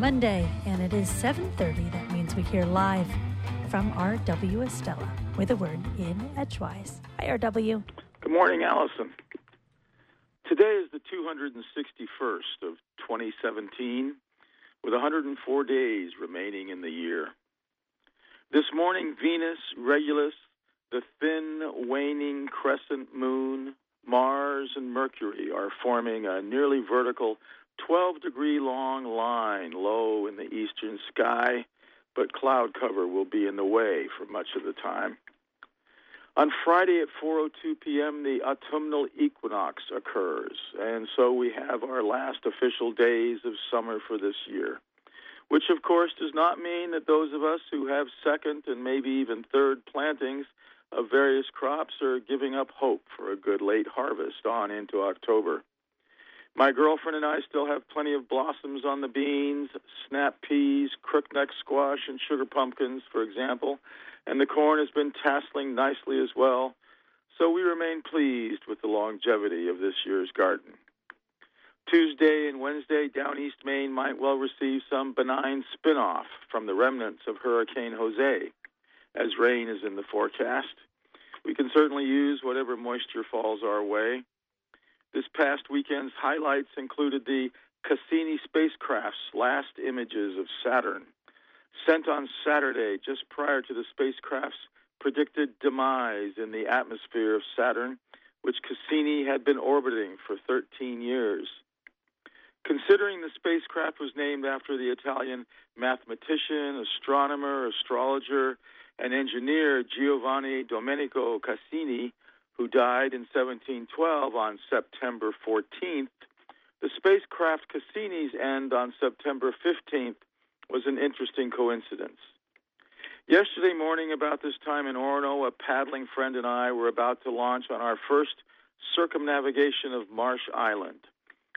Monday, and it is 7.30. That means we hear live from R.W. Estela with a word in Edgewise. Hi, R.W. Good morning, Allison. Today is the 261st of 2017, with 104 days remaining in the year. This morning, Venus, Regulus, the thin, waning crescent moon, Mars, and Mercury are forming a nearly vertical 12 degree long line low in the eastern sky, but cloud cover will be in the way for much of the time. On Friday at 4:02 p.m., the autumnal equinox occurs, and so we have our last official days of summer for this year. Which, of course, does not mean that those of us who have second and maybe even third plantings of various crops are giving up hope for a good late harvest on into October. My girlfriend and I still have plenty of blossoms on the beans, snap peas, crookneck squash, and sugar pumpkins, for example, and the corn has been tasseling nicely as well, so we remain pleased with the longevity of this year's garden. Tuesday and Wednesday, down East Maine might well receive some benign spin-off from the remnants of Hurricane Jose, as rain is in the forecast. We can certainly use whatever moisture falls our way. This past weekend's highlights included the Cassini spacecraft's last images of Saturn, sent on Saturday just prior to the spacecraft's predicted demise in the atmosphere of Saturn, which Cassini had been orbiting for 13 years. Considering the spacecraft was named after the Italian mathematician, astronomer, astrologer, and engineer Giovanni Domenico Cassini, who died in 1712 on September 14th, the spacecraft Cassini's end on September 15th was an interesting coincidence. Yesterday morning, about this time in Orono, a paddling friend and I were about to launch on our first circumnavigation of Marsh Island,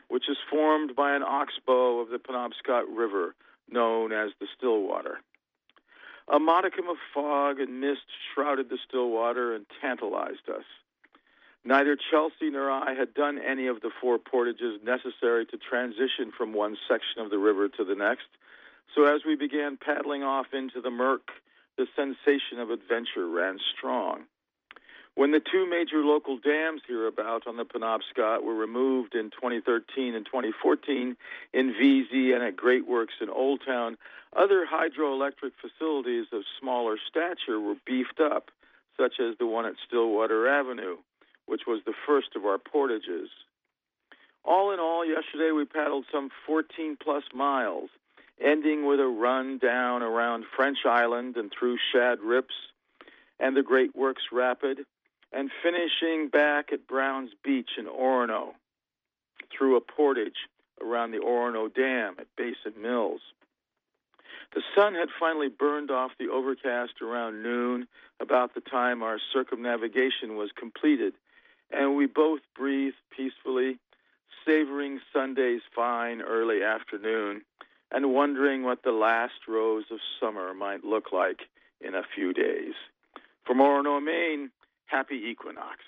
which is formed by an oxbow of the Penobscot River known as the Stillwater. A modicum of fog and mist shrouded the Stillwater and tantalized us. Neither Chelsea nor I had done any of the four portages necessary to transition from one section of the river to the next, so as we began paddling off into the murk, the sensation of adventure ran strong. When the two major local dams hereabout on the Penobscot were removed in 2013 and 2014 in Veazie and at Great Works in Old Town, other hydroelectric facilities of smaller stature were beefed up, such as the one at Stillwater Avenue which was the first of our portages. All in all, yesterday we paddled some 14 plus miles, ending with a run down around French Island and through Shad Rips and the Great Works Rapid, and finishing back at Browns Beach in Orono through a portage around the Orono Dam at Basin Mills. The sun had finally burned off the overcast around noon, about the time our circumnavigation was completed, and we both breathed peacefully, savoring Sunday's fine early afternoon and wondering what the last rose of summer might look like in a few days. From Orono, Maine, happy equinox.